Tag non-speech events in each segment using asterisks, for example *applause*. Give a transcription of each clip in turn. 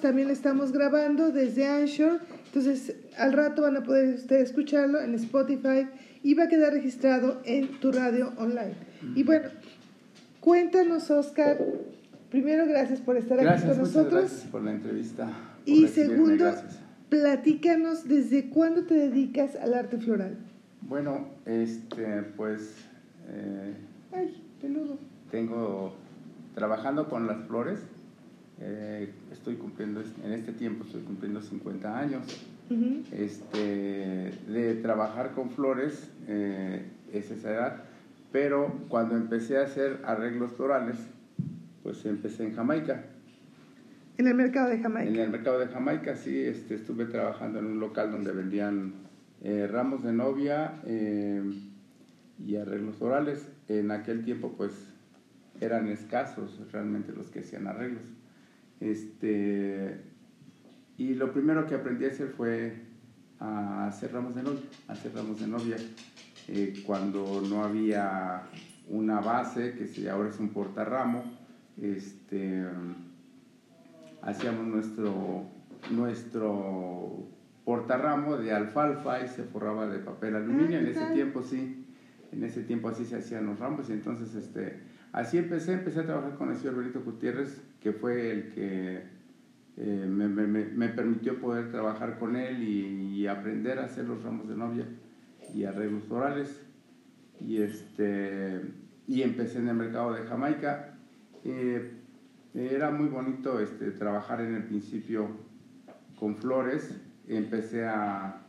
también estamos grabando desde Anchor, entonces al rato van a poder ustedes escucharlo en Spotify y va a quedar registrado en tu radio online. Y bueno, cuéntanos, Oscar. Primero, gracias por estar aquí con nosotros. Gracias por la entrevista. y segundo, platícanos desde cuándo te dedicas al arte floral. Bueno, este, pues. Eh, Ay, peludo. Tengo trabajando con las flores. Eh, estoy cumpliendo, en este tiempo estoy cumpliendo 50 años. este, de trabajar con flores eh, es esa edad, pero cuando empecé a hacer arreglos florales, pues empecé en Jamaica. En el mercado de Jamaica. En el mercado de Jamaica, sí, este, estuve trabajando en un local donde vendían eh, ramos de novia y arreglos florales. En aquel tiempo, pues, eran escasos realmente los que hacían arreglos. Este, y lo primero que aprendí a hacer fue a hacer ramos de novia, hacer ramos de novia. Eh, cuando no había una base, que ahora es un portarramo, este, hacíamos nuestro, nuestro portarramo de alfalfa y se forraba de papel aluminio. Ah, en ese tiempo sí, en ese tiempo así se hacían los ramos y entonces este, así empecé, empecé a trabajar con el señor Benito Gutiérrez, que fue el que eh, me, me, me, permitió poder trabajar con él y, aprender a hacer los ramos de novia y arreglos florales. Y, este, y empecé en el mercado de Jamaica. Eh, era muy bonito este, trabajar en el principio con flores. Empecé a,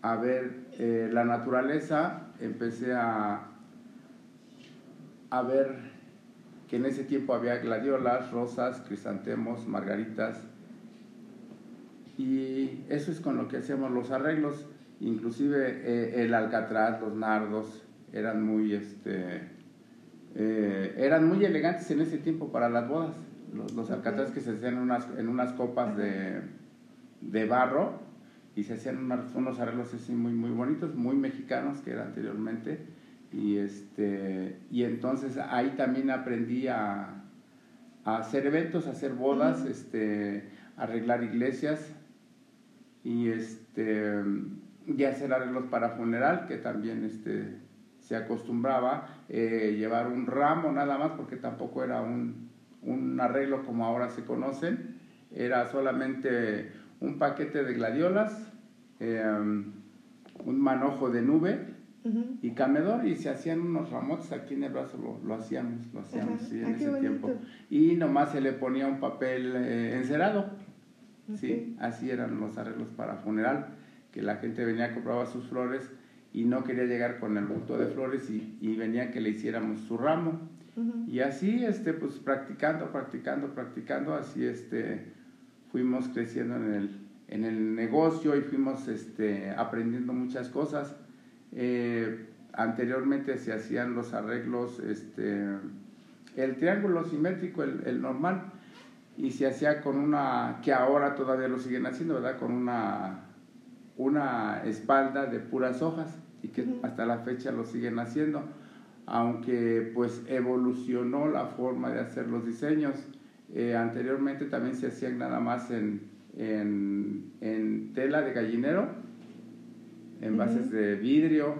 a ver eh, la naturaleza, empecé a, a ver que en ese tiempo había gladiolas, rosas, crisantemos, margaritas. Y eso es con lo que hacíamos los arreglos. Inclusive eh, el alcatraz, los nardos, eran muy, este, eh, eran muy elegantes en ese tiempo para las bodas. Los, los alcatraces que se hacían en unas, en unas copas de, de barro y se hacían unos arreglos así muy, muy bonitos, muy mexicanos que era anteriormente y, este, y entonces ahí también aprendí a, a hacer eventos, a hacer bodas, este, arreglar iglesias y, este, y hacer arreglos para funeral, que también este, se acostumbraba eh, llevar un ramo nada más, porque tampoco era un, un arreglo como ahora se conocen, era solamente un paquete de gladiolas, eh, un manojo de nube y camedor y se hacían unos ramotes aquí en el brazo, lo, hacíamos, lo hacíamos sí, en ah, ese tiempo. Y nomás se le ponía un papel eh, encerado, sí, así eran los arreglos para funeral, que la gente venía, compraba sus flores y no quería llegar con el bulto de flores y, y venía que le hiciéramos su ramo. Y así, este, pues practicando, practicando, practicando, así este, fuimos creciendo en el, en el negocio y fuimos este, aprendiendo muchas cosas eh, anteriormente se hacían los arreglos, este, el triángulo simétrico, el, normal, y se hacía con una, que ahora todavía lo siguen haciendo, ¿verdad? Con una, una espalda de puras hojas y que hasta la fecha lo siguen haciendo, aunque pues evolucionó la forma de hacer los diseños. Eh, anteriormente también se hacían nada más en, en, en tela de gallinero en bases de vidrio,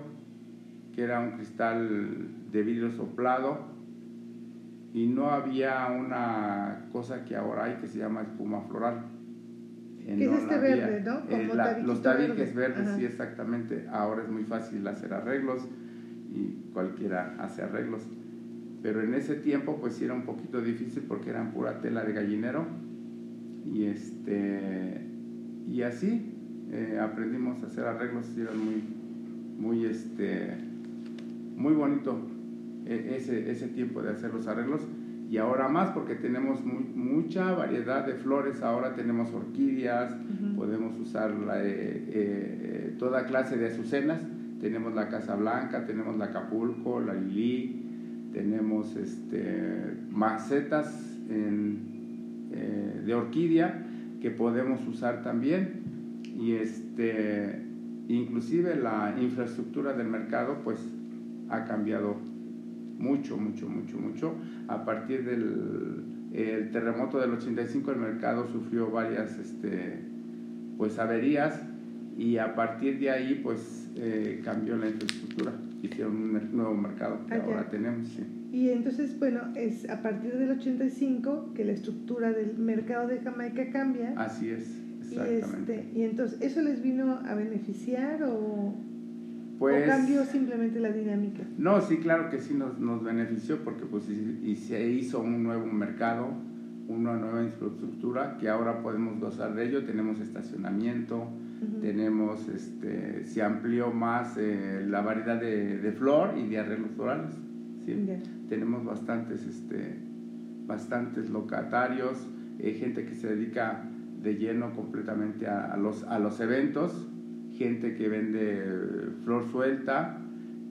que era un cristal de vidrio soplado, y no había una cosa que ahora hay que se llama espuma floral. Eh, ¿Qué es este verde, no? Eh, los tabiques verdes, sí, exactamente. Ahora es muy fácil hacer arreglos y cualquiera hace arreglos. Pero en ese tiempo, pues sí era un poquito difícil porque eran pura tela de gallinero. Y este. Y así, eh, aprendimos a hacer arreglos y era muy, muy, este, muy bonito eh, ese, ese tiempo de hacer los arreglos. Y ahora más porque tenemos mucha variedad de flores, ahora tenemos orquídeas, podemos usar eh, toda clase de azucenas, tenemos la Casa Blanca, tenemos la Acapulco, la Lili, tenemos este, macetas de orquídea que podemos usar también y este, inclusive la infraestructura del mercado pues ha cambiado mucho, mucho, mucho, mucho a partir del, El terremoto del 85 el mercado sufrió varias este, pues averías y a partir de ahí pues eh, cambió la infraestructura, hicieron un nuevo mercado que Ah, ya. ahora tenemos. sí. Y entonces, bueno, es a partir del 85 que la estructura del mercado de Jamaica cambia. Así es, y, este, y entonces, ¿eso les vino a beneficiar o, pues, o cambió simplemente la dinámica? No, sí, claro que sí nos, nos benefició porque pues y, y se hizo un nuevo mercado, una nueva infraestructura que ahora podemos gozar de ello. Tenemos estacionamiento, tenemos, este, se amplió más eh, la variedad de, de flor y de arreglos florales. ¿sí? Ya. Tenemos bastantes, este, bastantes locatarios, eh, gente que se dedica de lleno completamente a, a los, a los eventos, gente que vende flor suelta,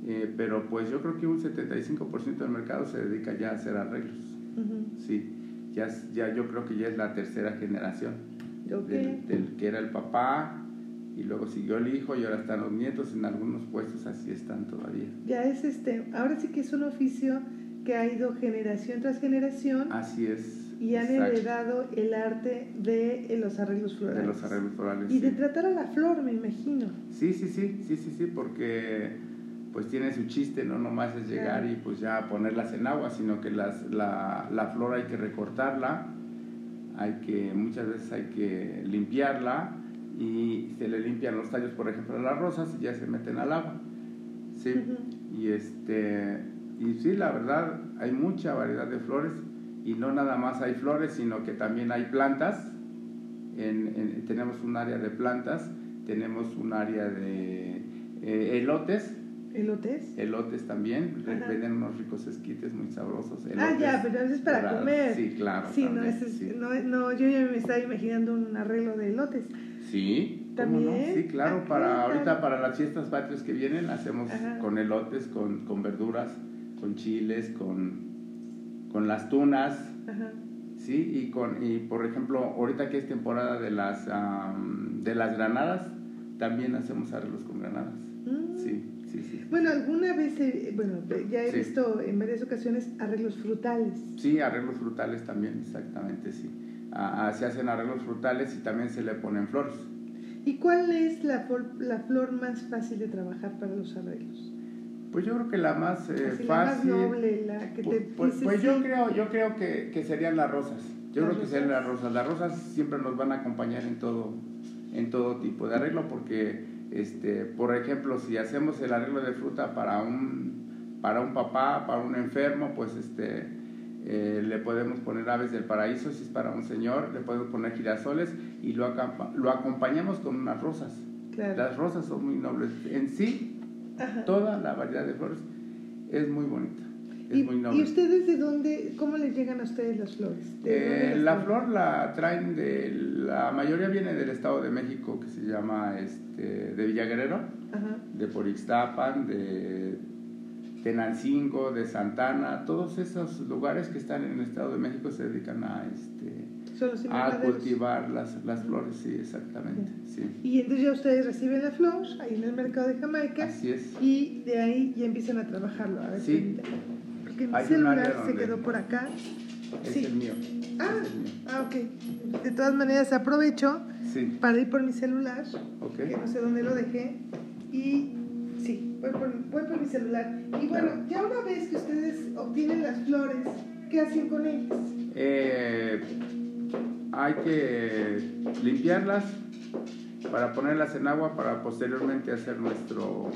eh, pero pues yo creo que un 75% del mercado se dedica ya a hacer arreglos. Sí, ya, ya yo creo que ya es la tercera generación Ok. del, del que era el papá y luego siguió el hijo y ahora están los nietos en algunos puestos así están todavía. Ya es este, ahora sí que es un oficio que ha ido generación tras generación Así es. Y han exacto, heredado el arte de eh, los arreglos florales. de los arreglos florales. Y de tratar a la flor, me imagino. Sí, sí, sí, sí, sí, sí, porque pues tiene su chiste, no nomás es llegar Claro. y pues ya ponerlas en agua, sino que las, la, la flor hay que recortarla, hay que, muchas veces hay que limpiarla y se le limpian los tallos, por ejemplo, de las rosas y ya se meten al agua. Sí, y este, y sí, la verdad, hay mucha variedad de flores y no nada más hay flores, sino que también hay plantas. En, en- tenemos un área de plantas, tenemos un área de eh, elotes, ¿Elotes? elotes también, Ajá. venden unos ricos esquites muy sabrosos. Ah, ya, elotes pero es para dorados. comer. Sí, claro. Sí, no, también, es- sí. no, no, yo ya me estaba imaginando un arreglo de elotes. Sí, ¿cómo no? ¿También? Sí, claro, Ah, para claro. ahorita para las fiestas patrias que vienen hacemos Ajá. con elotes, con, con verduras, con chiles, con, con las tunas, Ajá. sí, y con y por ejemplo, ahorita que es temporada de las am, de las granadas, también hacemos arreglos con granadas. Mm. Sí, sí, sí. Bueno, alguna vez, he- bueno, ya he Sí. visto en varias ocasiones arreglos frutales. Sí, arreglos frutales también, exactamente, sí. Ah, ah, se hacen arreglos frutales y también se le ponen flores. ¿Y cuál es la, la flor más fácil de trabajar para los arreglos? Pues yo creo que la más eh, Así, la más fácil. noble, la que te Pues, pues- pues yo sí. creo, yo creo que, que serían las rosas. Yo ¿Las creo que serían las rosas. Las rosas siempre nos van a acompañar en todo, en todo tipo de arreglo, porque, este, por ejemplo, si hacemos el arreglo de fruta para un, para un papá, para un enfermo, pues este, eh, le podemos poner aves del paraíso, si es para un señor, le podemos poner girasoles y lo, lo acompañamos con unas rosas. Claro. Las rosas son muy nobles. En sí, Ajá. toda la variedad de flores es muy bonita. Es ¿Y, muy y noble. ustedes de dónde, cómo les llegan a ustedes las flores? ¿De dónde Eh, la flor la traen de la mayoría viene del estado de México que se llama este de Villaguerrero, Ajá. de Porixtapan, de Tenancingo, de Santana, todos esos lugares que están en el estado de México se dedican a este Son los a cultivar las, las flores, sí, exactamente, sí. Y entonces ya ustedes reciben la flor ahí en el mercado de Jamaica Así es. y de ahí ya empiezan a trabajarlo. A ver, Sí. Porque mi Hay celular se quedó por acá. Es Sí. el mío. Ah, es el mío. ah, ok. De todas maneras aprovecho Sí. para ir por mi celular, Ok. que no sé dónde lo dejé. Y sí, voy por, voy por mi celular. Y bueno, Claro. ya una vez que ustedes obtienen las flores, ¿qué hacen con ellas? Eh, hay que limpiarlas para ponerlas en agua para posteriormente hacer nuestro,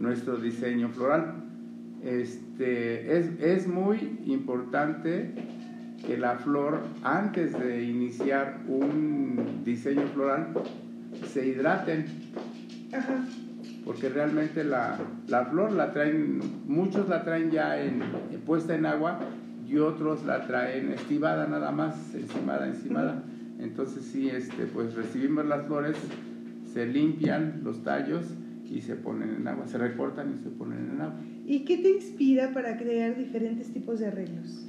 nuestro diseño floral. Este, es, es muy importante que la flor, antes de iniciar un diseño floral, se hidraten Ajá. porque realmente la, la flor la traen, muchos la traen ya en, en- puesta en agua y otros la traen estivada nada más, encimada, encimada. Entonces sí, este, pues recibimos las flores, se limpian los tallos y se ponen en agua, se recortan y se ponen en agua. ¿Y qué te inspira para crear diferentes tipos de arreglos?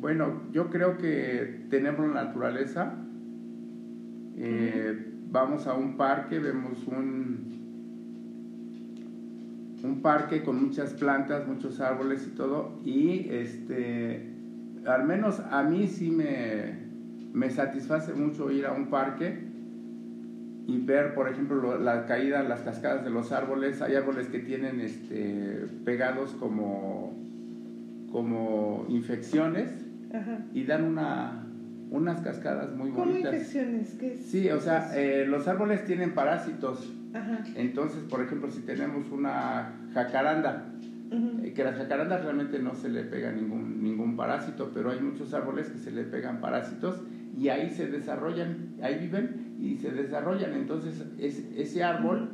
Bueno, yo creo que tenemos la naturaleza. Eh, Vamos a un parque, vemos un, un parque con muchas plantas, muchos árboles y todo, y este, al menos a mí sí me, me satisface mucho ir a un parque y ver, por ejemplo, la caída, las cascadas de los árboles. Hay árboles que tienen este, pegados como, como infecciones y dan una, unas cascadas muy bonitas. ¿Cómo infecciones? ¿Qué sí, o sea, eh, los árboles tienen parásitos. Entonces, por ejemplo, si tenemos una jacaranda, eh, que las jacarandas realmente no se le pega ningún, ningún parásito, pero hay muchos árboles que se le pegan parásitos y ahí se desarrollan, ahí viven y se desarrollan. Entonces ese árbol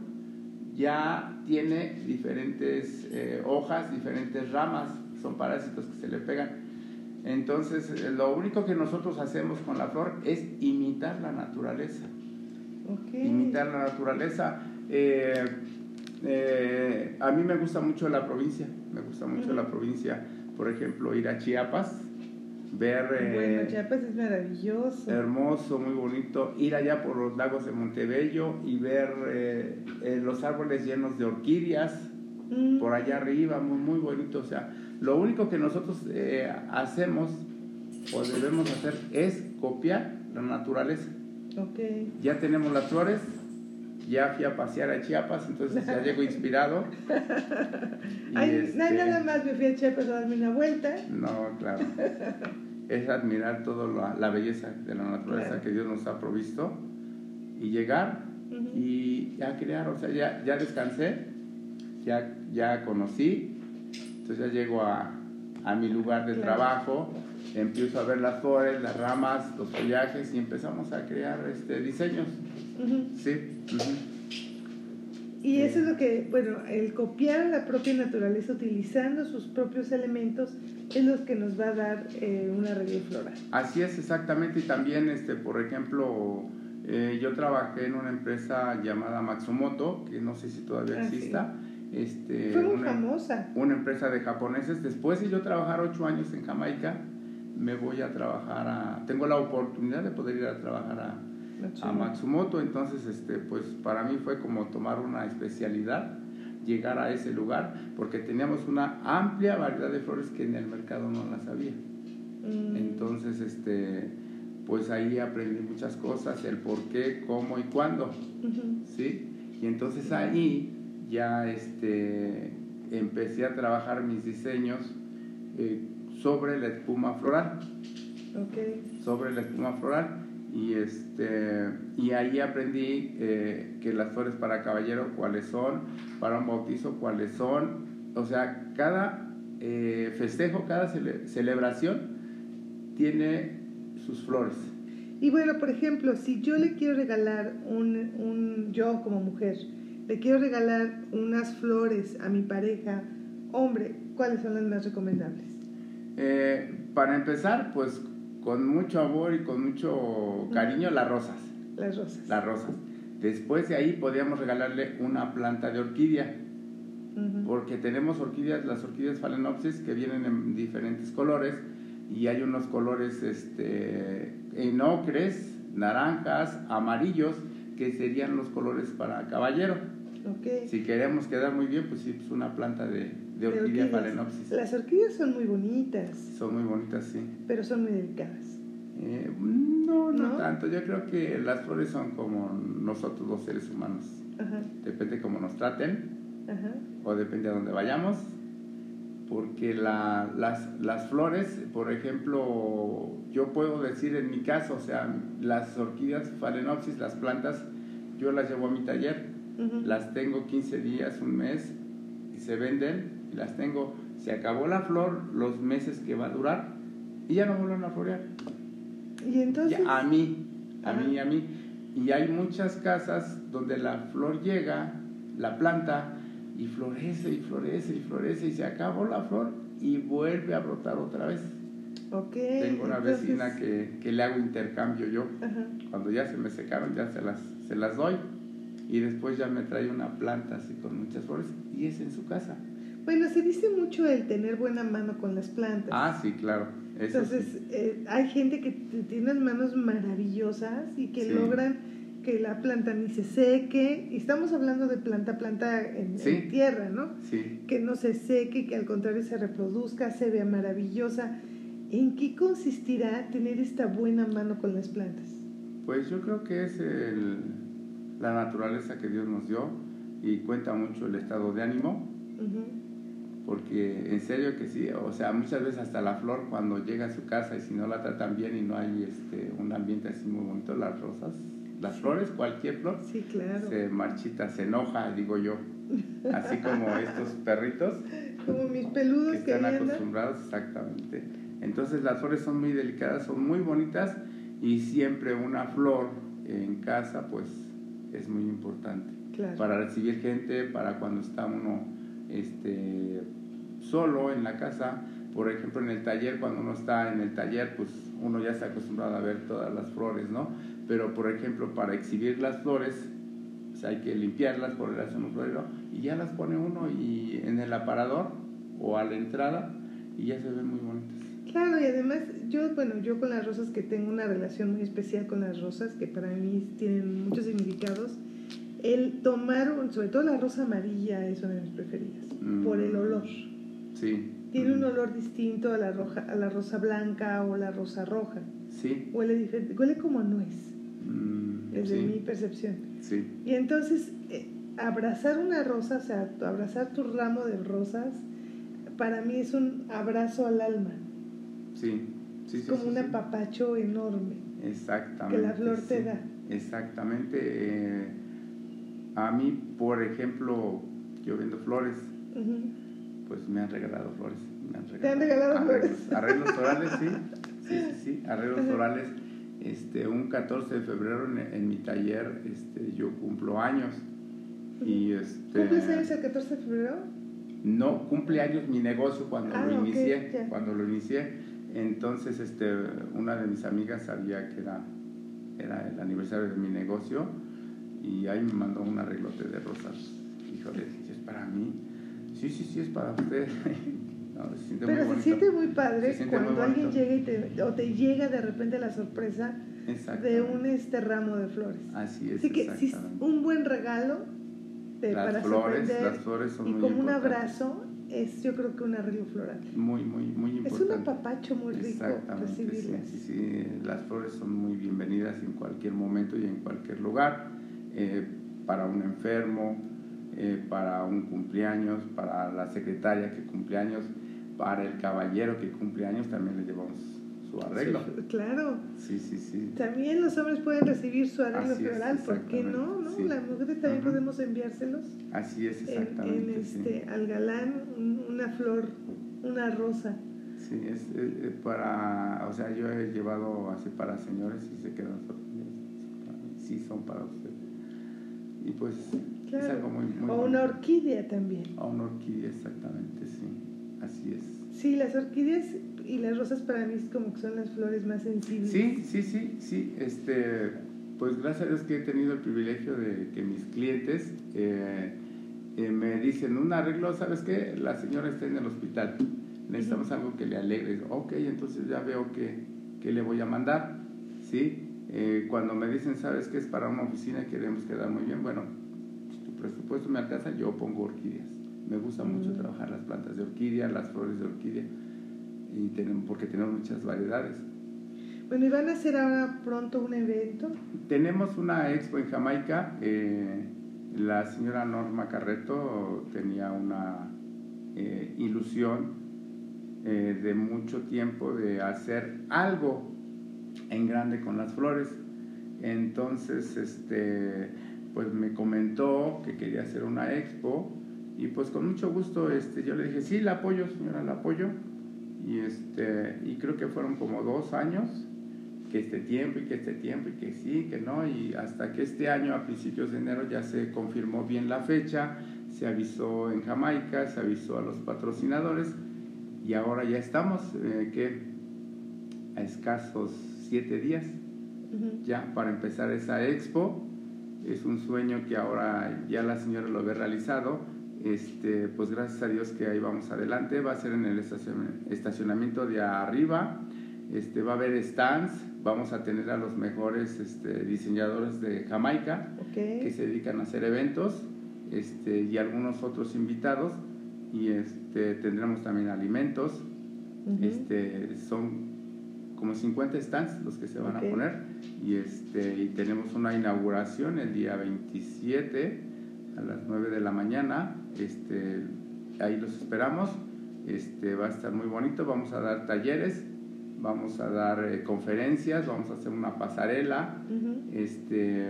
ya tiene diferentes eh, hojas, diferentes ramas, son parásitos que se le pegan. Entonces eh, lo único que nosotros hacemos con la flor es imitar la naturaleza. Imitar la naturaleza. Eh, a mí me gusta mucho la provincia, me gusta mucho la provincia, por ejemplo, ir a Chiapas, ver... Bueno, eh, Chiapas es maravilloso. Hermoso, muy bonito. Ir allá por los lagos de Montebello y ver eh, eh, los árboles llenos de orquídeas mm. por allá arriba, muy, muy bonito. O sea, lo único que nosotros hacemos o debemos hacer es copiar la naturaleza. Okay. Ya tenemos las flores, ya fui a pasear a Chiapas, entonces ya llego inspirado. *laughs* Ay, no, este, nada más me fui a Chiapas a darme una vuelta. No, claro. es admirar toda la, belleza de la naturaleza que Dios nos ha provisto y llegar y ya crear, o sea, ya, ya descansé, ya, ya conocí, entonces ya llego a, a mi lugar de trabajo, empiezo a ver las flores, las ramas, los follajes y empezamos a crear este, diseños. Sí. Y eso es lo que, bueno, el copiar la propia naturaleza utilizando sus propios elementos es lo que nos va a dar eh, una relieve floral. Así es, exactamente. Y también, este, por ejemplo, eh, yo trabajé en una empresa llamada Matsumoto, que no sé si todavía ah, exista. Este, Fue muy una, famosa. Una empresa de japoneses. Después de yo trabajar ocho años en Jamaica, me voy a trabajar a... Tengo la oportunidad de poder ir a trabajar a a Matsumoto, entonces este, pues para mí fue como tomar una especialidad, llegar a ese lugar, porque teníamos una amplia variedad de flores que en el mercado no las había. Mm. Entonces, este, pues ahí aprendí muchas cosas, el por qué, cómo y cuándo, ¿sí? Y entonces ahí ya este, empecé a trabajar mis diseños eh, sobre la espuma floral. Okay. Sobre la espuma floral y, este, y ahí aprendí eh, que las flores para caballero cuáles son, para un bautizo cuáles son, o sea, cada eh, festejo, cada celebración tiene sus flores. Y bueno, por ejemplo, si yo le quiero regalar un, un, yo como mujer, le quiero regalar unas flores a mi pareja, hombre, ¿cuáles son las más recomendables? Eh, para empezar, pues con mucho amor y con mucho cariño las rosas. Las rosas. Las rosas. Después de ahí podríamos regalarle una planta de orquídea. Porque tenemos orquídeas, las orquídeas phalaenopsis que vienen en diferentes colores y hay unos colores este, en ocres, naranjas, amarillos, que serían los colores para caballero. Okay. Si queremos quedar muy bien, pues sí, pues una planta de, de orquídea phalaenopsis. Las orquídeas son muy bonitas. Son muy bonitas, sí. Pero son muy delicadas. Eh, no, no, tanto. Yo creo que las flores son como nosotros los seres humanos. Ajá. Depende cómo nos traten Ajá. o depende a dónde vayamos. Porque la, las, las flores, por ejemplo, yo puedo decir en mi caso, o sea, las orquídeas phalaenopsis, las plantas, yo las llevo a mi taller, las tengo 15 días, un mes y se venden y las tengo. Se acabó la flor los meses que va a durar y ya no vuelven a florear. ¿Y entonces? a mí, a mí, a mí. Y hay muchas casas donde la flor llega, la planta, y florece y florece y florece y se acabó la flor y vuelve a brotar otra vez. Okay, Tengo una vecina que, que, le hago intercambio yo. Cuando ya se me secaron, ya se las, se las doy. Y después ya me trae una planta así con muchas flores y es en su casa. Bueno, se dice mucho el tener buena mano con las plantas. Ah, sí, claro. Entonces, eh, hay gente que tiene manos maravillosas y que logran que la planta ni se seque. Y estamos hablando de planta, planta en, tierra, ¿no? Sí. Que no se seque, que al contrario se reproduzca, se vea maravillosa. ¿En qué consistirá tener esta buena mano con las plantas? Pues yo creo que es el, la naturaleza que Dios nos dio y cuenta mucho el estado de ánimo. Porque en serio que sí, o sea, muchas veces hasta la flor cuando llega a su casa y si no la tratan bien y no hay este, un ambiente así muy bonito, las rosas, las flores, cualquier flor, sí, claro. se marchita, se enoja, digo yo. Así como estos perritos. Como mis peludos que están acostumbrados, exactamente. Entonces las flores son muy delicadas, son muy bonitas y siempre una flor en casa pues es muy importante. Para recibir gente, para cuando está uno este, solo en la casa, por ejemplo en el taller, cuando uno está en el taller pues uno ya está acostumbrado a ver todas las flores, ¿no? Pero por ejemplo para exhibir las flores pues, hay que limpiarlas, ponerlas en un florero y ya las pone uno y en el aparador o a la entrada y ya se ven muy bonitas. Claro, y además yo, bueno, yo con las rosas que tengo una relación muy especial con las rosas, que para mí tienen muchos significados, el tomar, sobre todo la rosa amarilla es una de mis preferidas, por el olor. Sí. Tiene un olor distinto a la, roja, a la rosa blanca o la rosa roja. Sí. Huele diferente, huele como nuez, desde mi percepción. Sí. Y entonces, eh, abrazar una rosa, o sea, abrazar tu ramo de rosas, para mí es un abrazo al alma. Sí, sí, es como un apapacho enorme. Exactamente. Que la flor te da. Exactamente. Eh, a mí, por ejemplo, yo vendo flores, pues me han regalado flores. Me han regalado ¿Te han regalado arreglos, flores? Arreglos florales, sí. Sí, sí, sí. Arreglos florales. Este, un 14 de febrero en, mi taller este, yo cumplo años. Y este, ¿Cumples años el 14 de febrero? No, cumple años mi negocio cuando lo ah, inicié. Cuando lo inicié entonces, este, una de mis amigas sabía que era, era el aniversario de mi negocio y ahí me mandó un arreglote de rosas. Híjole, ¿es para mí? Sí, sí, sí, es para usted. *laughs* se Pero se siente muy padre cuando alguien llega y te, o te llega de repente la sorpresa de un este ramo de flores. Así es. Así que si un buen regalo de, las para flores, las flores son y como un abrazo es yo creo que un arreglo floral. Muy, muy, muy importante. Es un apapacho muy rico recibirlas. Sí, sí, las flores son muy bienvenidas en cualquier momento y en cualquier lugar, eh, para un enfermo, eh, para un cumpleaños, para la secretaria que cumpleaños, para el caballero que cumpleaños también le llevamos su arreglo. claro. Sí, sí, sí. También los hombres pueden recibir su arreglo floral, ¿por qué no? ¿no? Las mujeres también podemos enviárselos. Así es, exactamente. En, este, Al galán, una flor, una rosa. Sí, es, para, o sea, yo he llevado así para señores y se quedan sorprendidos. Sí, son para usted. Y pues es algo muy, muy O una orquídea también. O una orquídea, exactamente, sí. Así es. Sí, las orquídeas y las rosas para mí como que son las flores más sensibles. Sí, sí, sí, sí. Este, pues gracias a Dios que he tenido el privilegio de que mis clientes eh, eh, me dicen un arreglo, ¿sabes qué? La señora está en el hospital, necesitamos algo que le alegre. Ok, entonces ya veo que, le voy a mandar, ¿sí? Eh, cuando me dicen, ¿sabes qué? Es para una oficina y queremos quedar muy bien, bueno, si tu presupuesto me alcanza, yo pongo orquídeas. Me gusta mucho trabajar las plantas de orquídea, las flores de orquídea y tenemos, porque tenemos muchas variedades. Bueno, ¿y van a hacer ahora pronto un evento? Tenemos una expo en Jamaica. Eh, la señora Norma Carreto tenía una eh, ilusión de mucho tiempo de hacer algo en grande con las flores. Entonces, este, pues me comentó que quería hacer una expo y pues con mucho gusto este, yo le dije, sí, la apoyo, señora, la apoyo y, este, y creo que fueron como dos años, que este tiempo y que este tiempo y que sí, que no, y hasta que este año, a principios de enero, ya se confirmó bien la fecha, se avisó en Jamaica, se avisó a los patrocinadores y ahora ya estamos, eh, que a escasos siete días ya para empezar esa expo. Es un sueño que ahora ya la señora lo ve realizado este, pues gracias a Dios que ahí vamos adelante. Va a ser en el estacionamiento de arriba. Este, va a haber stands. Vamos a tener a los mejores este, diseñadores de Jamaica que se dedican a hacer eventos este, y algunos otros invitados. Y este, tendremos también alimentos. este, son como 50 stands los que se van a poner y, este, y tenemos una inauguración el día 27 a las 9 de la mañana. Este, ahí los esperamos. Este, va a estar muy bonito. Vamos a dar talleres, vamos a dar eh, conferencias, vamos a hacer una pasarela. este,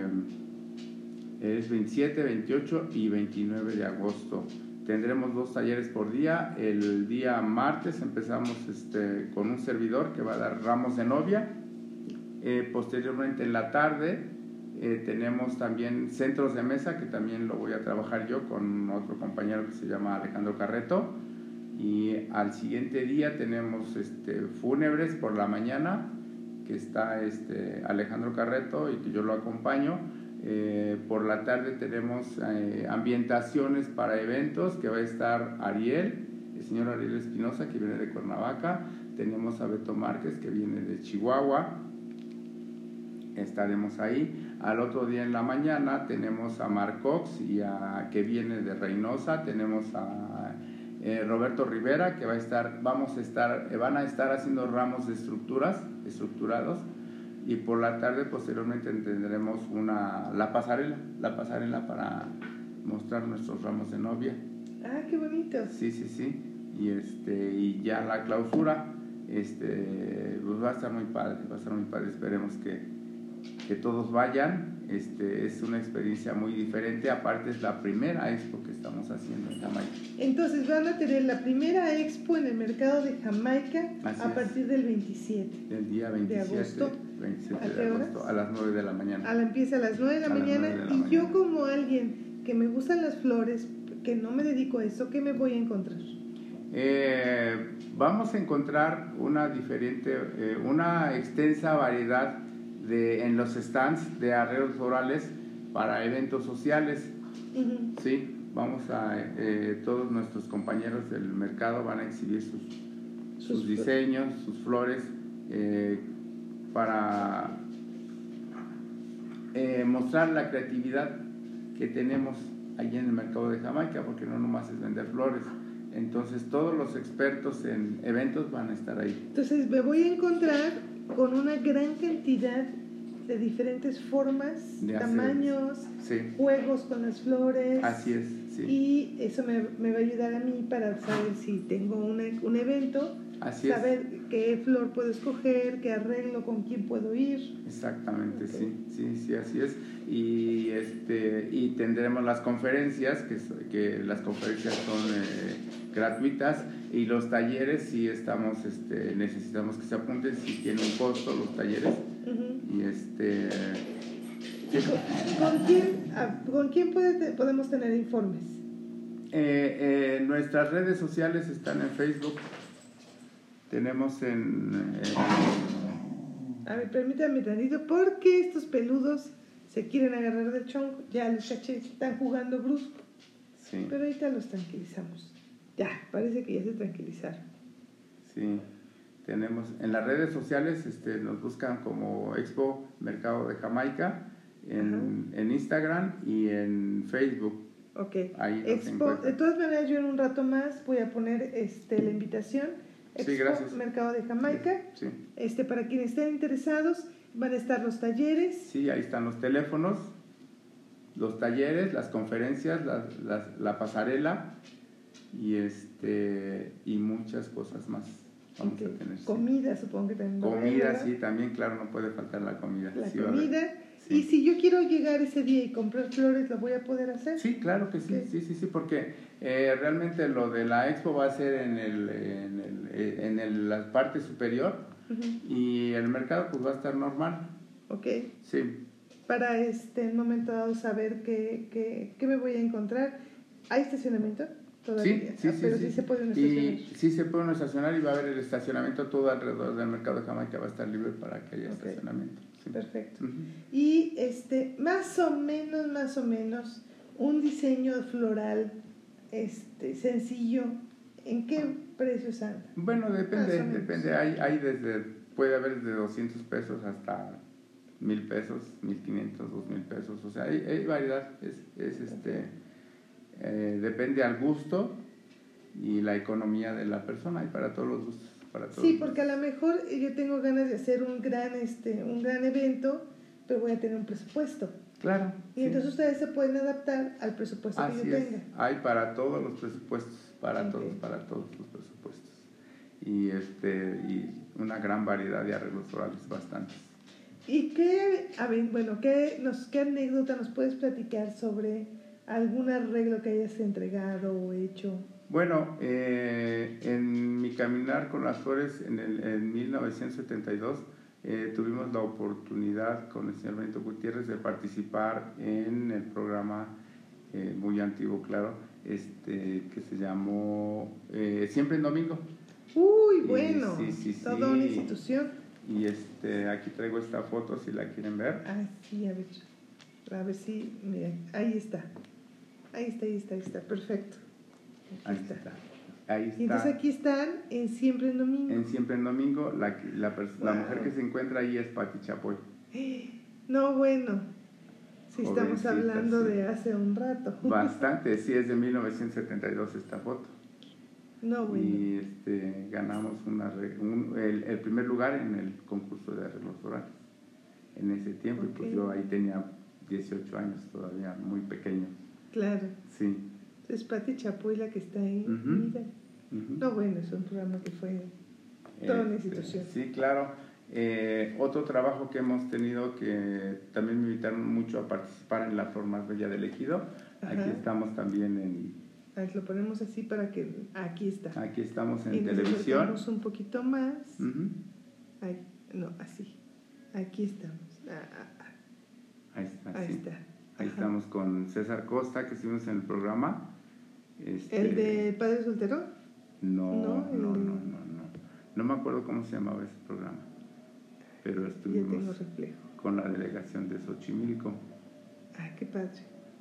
es 27, 28 y 29 de agosto. Tendremos dos talleres por día. El día martes empezamos este, con un servidor que va a dar ramos de novia. Eh, posteriormente en la tarde eh, tenemos también centros de mesa, que también lo voy a trabajar yo con otro compañero que se llama Alejandro Carreto. Y al siguiente día tenemos este, fúnebres por la mañana, que está este, Alejandro Carreto y que yo lo acompaño eh, por la tarde tenemos eh, ambientaciones para eventos que va a estar Ariel, el señor Ariel Espinosa que viene de Cuernavaca, tenemos a Beto Márquez que viene de Chihuahua, estaremos ahí. Al otro día en la mañana tenemos a Marcox y a, que viene de Reynosa, tenemos a eh, Roberto Rivera que va a estar, vamos a estar, van a estar haciendo ramos de estructuras, estructurados y por la tarde posteriormente tendremos una, la pasarela, la pasarela para mostrar nuestros ramos de novia. Ah, qué bonito. Sí, sí, sí. Y, este, y ya la clausura, este, pues va a estar muy padre, va a estar muy padre. Esperemos que, que todos vayan. Este, es una experiencia muy diferente. Aparte es la primera expo que estamos haciendo en Jamaica. Entonces van a tener la primera expo en el mercado de Jamaica a partir del 27. Del día 27 de agosto. 27 ¿A de agosto, a las 9 de la mañana. A la empieza a las 9 de la mañana. y yo como alguien que me gustan las flores, que no me dedico a eso, ¿qué me voy a encontrar? Eh, vamos a encontrar una diferente, eh, una extensa variedad de, en los stands de arreglos florales para eventos sociales. Sí, vamos a, eh, todos nuestros compañeros del mercado van a exhibir sus, sus diseños, sus flores, eh, para eh, mostrar la creatividad que tenemos allí en el mercado de Jamaica, porque no nomás es vender flores. Entonces todos los expertos en eventos van a estar ahí. Entonces me voy a encontrar con una gran cantidad de diferentes formas, tamaños, juegos con las flores. Así es, Y eso me, me, va a ayudar a mí para saber si tengo un evento, saber qué flor puedo escoger, qué arreglo, con quién puedo ir. Exactamente, sí, sí, sí, así es. Y, este, y tendremos las conferencias, que, que las conferencias son eh, gratuitas y los talleres sí estamos, este, necesitamos que se apunten si tienen un costo los talleres y este... ¿Con, quién, ah, ¿con quién puede, podemos tener informes? Eh, eh, nuestras redes sociales están en Facebook. Tenemos en... A ver, permítame tantito, porque estos peludos se quieren agarrar de chonco. Ya los caché, están jugando brusco. Sí. Pero ahorita los tranquilizamos. Ya, parece que ya se tranquilizaron. Sí. Tenemos en las redes sociales, este, nos buscan como Expo Mercado de Jamaica en, en Instagram y en Facebook. Ok. Ahí Expo, de todas maneras, yo en un rato más voy a poner este, la invitación. Expo Mercado de Jamaica. Sí. Este, para quienes estén interesados, van a estar los talleres. Sí, ahí están los teléfonos, los talleres, las conferencias, la, la pasarela y, este, y muchas cosas más. Comida, supongo que también. Comida, sí, también, claro, no puede faltar la comida. La comida. Y si yo quiero llegar ese día y comprar flores, ¿lo voy a poder hacer? Sí, claro que sí, sí, sí, sí, porque eh, realmente lo de la expo va a ser en, el, en, el, eh, en el, la parte superior y el mercado pues va a estar normal. Ok. Sí. Para este momento dado saber qué, qué, qué me voy a encontrar. ¿Hay estacionamiento? Sí, sí, ah, pero sí, se pueden estacionar. Y, sí se pueden estacionar y va a haber el estacionamiento todo alrededor del mercado de Jamaica, va a estar libre para que haya estacionamiento. Perfecto. Y este, más o menos, más o menos, un diseño floral este, sencillo, ¿en qué precios anda? Bueno, depende, depende. Hay, hay desde, puede haber desde 200 pesos hasta mil pesos, 1500, 2000 pesos. O sea, hay, hay variedad. Es, es este eh, depende al gusto y la economía de la persona y para todos los gustos. para todos. Sí, porque a lo mejor yo tengo ganas de hacer un gran, este, un gran evento, pero voy a tener un presupuesto. Claro. Y sí. entonces ustedes se pueden adaptar al presupuesto Así que yo es. tenga. Hay para todos los presupuestos, para todos, para todos los presupuestos. Y este y una gran variedad de arreglos florales, bastantes. ¿Y qué, a ver, bueno, qué, nos, qué anécdota nos puedes platicar sobre algún arreglo que hayas entregado o hecho? Bueno, eh, en mi caminar con las flores en, el, en 1972 eh, tuvimos la oportunidad con el señor Benito Gutiérrez de participar en el programa eh, muy antiguo, claro, este, que se llamó Siempre en Domingo. Uy, bueno, sí, sí, toda sí. una institución. Y este, aquí traigo esta foto si la quieren ver. Ah, sí, a ver. A ver si, mira, ahí está. Ahí está, ahí está, ahí está, perfecto. Ahí está. está. Ahí Y entonces está. aquí están en Siempre en Domingo. En Siempre en Domingo, la, la, pers- la Wow. mujer que se encuentra ahí es Pati Chapoy. No, bueno. Si estamos hablando sí. de hace un rato. *laughs* Bastante, sí, es de 1972 esta foto. No, bueno. Y este, ganamos una, un- el, el primer lugar en el concurso de arreglos florales. En ese tiempo, y pues yo ahí tenía 18 años todavía, muy pequeño. Claro. Sí. Es Pati Chapoy la que está ahí. Mira. No, bueno, es un programa que fue toda una Este, institución. Sí, claro. Eh, otro trabajo que hemos tenido que también me invitaron mucho a participar en la Flor Más Bella del Ejido. Aquí estamos también en, A ver, lo ponemos así para que. Aquí está. aquí estamos en y nos televisión. acercamos un poquito más. Ahí, no, así. Aquí estamos. Ah, ah, ah. Ahí está. Ahí sí. está. Ahí Ajá. estamos con César Costa, que estuvimos en el programa. Este, ¿El de Padre Soltero? No, No, no, no, no, no. No me acuerdo cómo se llamaba ese programa. Pero estuvimos con la delegación de Xochimilco. Ah, qué padre.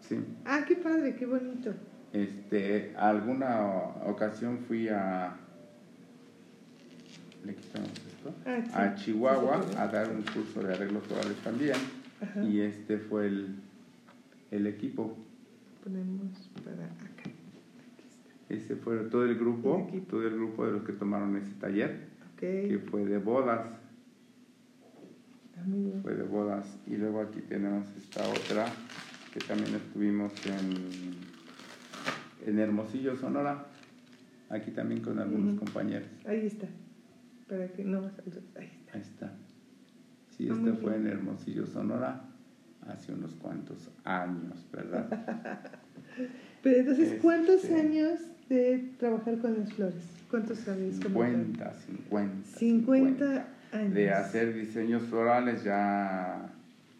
Sí. Ah, qué padre, qué bonito. Este, alguna ocasión fui a. ¿Le quitamos esto? Ah, sí. A Chihuahua Sí, sí, sí. a dar un curso de arreglos florales también. Ajá. Y este fue el, el equipo. Ponemos para acá. Aquí está. Ese fue todo el grupo, El equipo. todo el grupo de los que tomaron ese taller, que Ok. fue de bodas, Ah, fue de bodas. Y luego aquí tenemos esta otra, que también estuvimos en, en Hermosillo, Sonora, aquí también con algunos compañeros. Ahí está. Para que no. Ahí está. Ahí está. Sí, Ah, este fue en. Hermosillo, Sonora, hace unos cuantos años, ¿verdad? *laughs* Pero entonces, ¿cuántos Este- años de trabajar con las flores? ¿Cuántos sabes? tal? 50, 50. 50 años. De hacer diseños florales ya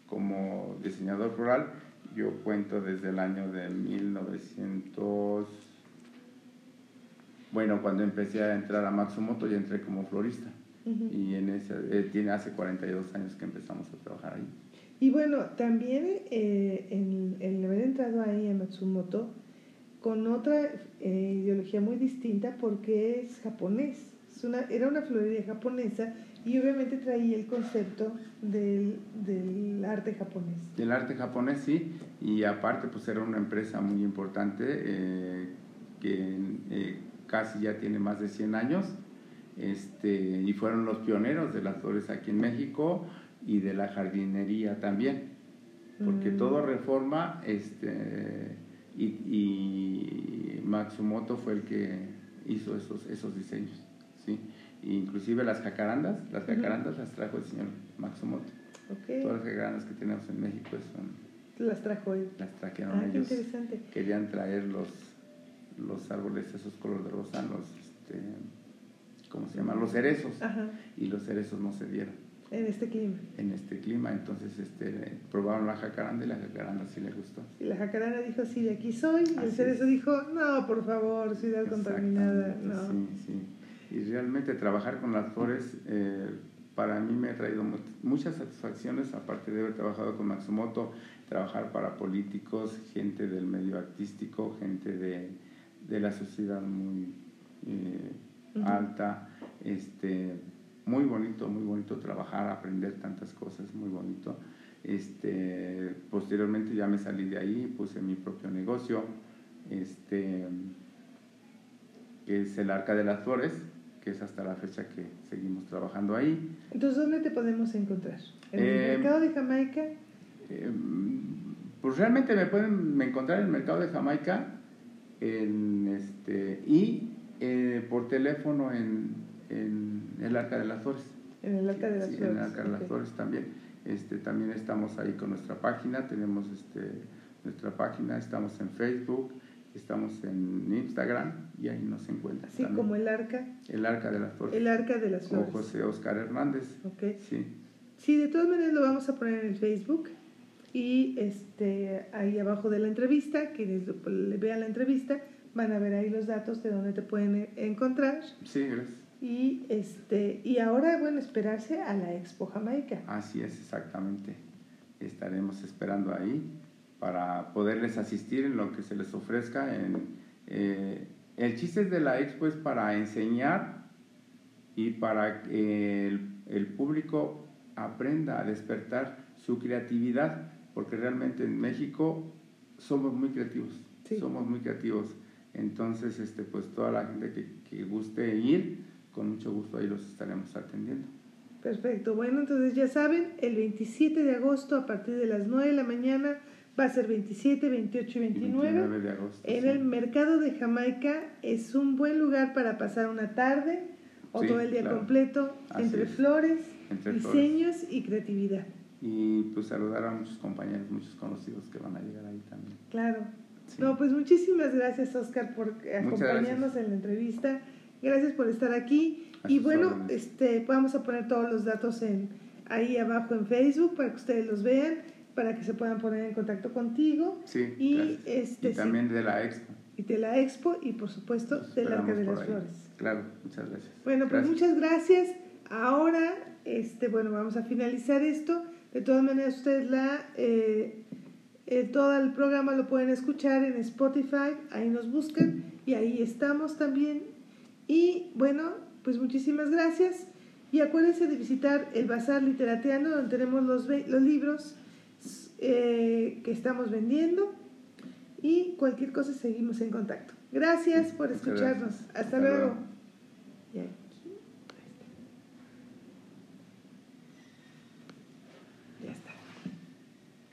como diseñador floral, yo cuento desde el año de 1900. Bueno, cuando empecé a entrar a Matsumoto ya entré como florista. Y en ese, eh, tiene hace 42 años que empezamos a trabajar ahí. Y bueno, también eh, el, haber entrado ahí a Matsumoto con otra eh, ideología muy distinta porque es japonés. Es una, era una florería japonesa y obviamente traía el concepto del, del arte japonés. Del arte japonés, sí, y aparte pues era una empresa muy importante eh, que eh, casi ya tiene más de 100 años este, y fueron los pioneros de las flores aquí en México y de la jardinería también, porque Mm. todo reforma este, y, y Matsumoto fue el que hizo esos, esos diseños, ¿sí? inclusive las jacarandas, las jacarandas las trajo el señor Matsumoto. Todas las jacarandas que tenemos en México son, las trajo él. las trajeron Ah, qué ellos. interesante. Querían traer los, los árboles esos color de rosa, los, este, ¿cómo se llaman? Los cerezos. Ajá, Y los cerezos no se dieron en este clima. en este clima. Entonces este, probaron la jacaranda y la jacaranda sí les gustó. Y la jacaranda dijo, sí, de aquí soy. Y el Así cerezo es. dijo, no, por favor, ciudad contaminada. No. Sí, sí. Y realmente trabajar con las flores eh, para mí me ha traído mu- muchas satisfacciones, aparte de haber trabajado con Matsumoto, trabajar para políticos, gente del medio artístico, gente de, de la sociedad muy eh, Ujú. alta, este, muy bonito, muy bonito trabajar, aprender tantas cosas, muy bonito. Este, posteriormente ya me salí de ahí, puse mi propio negocio, este, que es el Arca de las Flores, que es hasta la fecha que seguimos trabajando ahí. Entonces, ¿dónde te podemos encontrar? ¿En el Eh, mercado de Jamaica? Eh, pues realmente me pueden encontrar en el mercado de Jamaica en este, y eh, por teléfono en, en el Arca de las Flores. En el Arca de las Sí, Flores. En el Arca de las. Flores también. Este, también estamos ahí con nuestra página, tenemos este, nuestra página, estamos en Facebook, estamos en Instagram y ahí nos encuentran. Así también. como el Arca, el Arca de las Flores. el Arca de las Flores. José Oscar Hernández. Ok. Sí, Sí, de todas maneras lo vamos a poner en el Facebook y este ahí abajo de la entrevista, quienes le vean la entrevista, van a ver ahí los datos de dónde te pueden encontrar. sí, gracias. Y este y ahora, bueno, esperarse a la Expo Jamaica. Así es, exactamente. Estaremos esperando ahí para poderles asistir en lo que se les ofrezca. En, eh, el chiste de la expo es para enseñar y para que el, el público aprenda a despertar su creatividad, porque realmente en México somos muy creativos, Sí. somos muy creativos. Entonces, este, pues toda la gente que, que guste ir, con mucho gusto ahí los estaremos atendiendo. Perfecto. Bueno, entonces ya saben, el 27 de agosto a partir de las 9 de la mañana va a ser 27, 28 y 29. de agosto. En sí. el mercado de Jamaica es un buen lugar para pasar una tarde o Sí, todo el día claro. completo Así entre es. flores, Entre diseños y creatividad. Y pues saludar a muchos compañeros, muchos conocidos que van a llegar ahí también. Claro. Sí. No, pues muchísimas gracias, Oscar, por acompañarnos en la entrevista. Gracias por estar aquí. Y bueno, este, vamos a poner todos los datos en ahí abajo en Facebook para que ustedes los vean, para que se puedan poner en contacto contigo Sí, Y, gracias. este, y también de la expo. y de la Expo y por supuesto Los del Arca de las ahí. Flores. Claro, muchas gracias. Bueno, pues Gracias. muchas gracias. Ahora, este, bueno, vamos a finalizar esto. De todas maneras, ustedes la, eh, eh, todo el programa lo pueden escuchar en Spotify. Ahí nos buscan y ahí estamos también. Y bueno, pues muchísimas gracias. Y acuérdense de visitar el Bazar Literateano, donde tenemos los, los libros eh, que estamos vendiendo. Y cualquier cosa seguimos en contacto. Gracias por escucharnos. Hasta, Hasta luego. Ya está.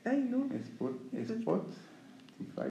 Ay, no. Spot, Spot,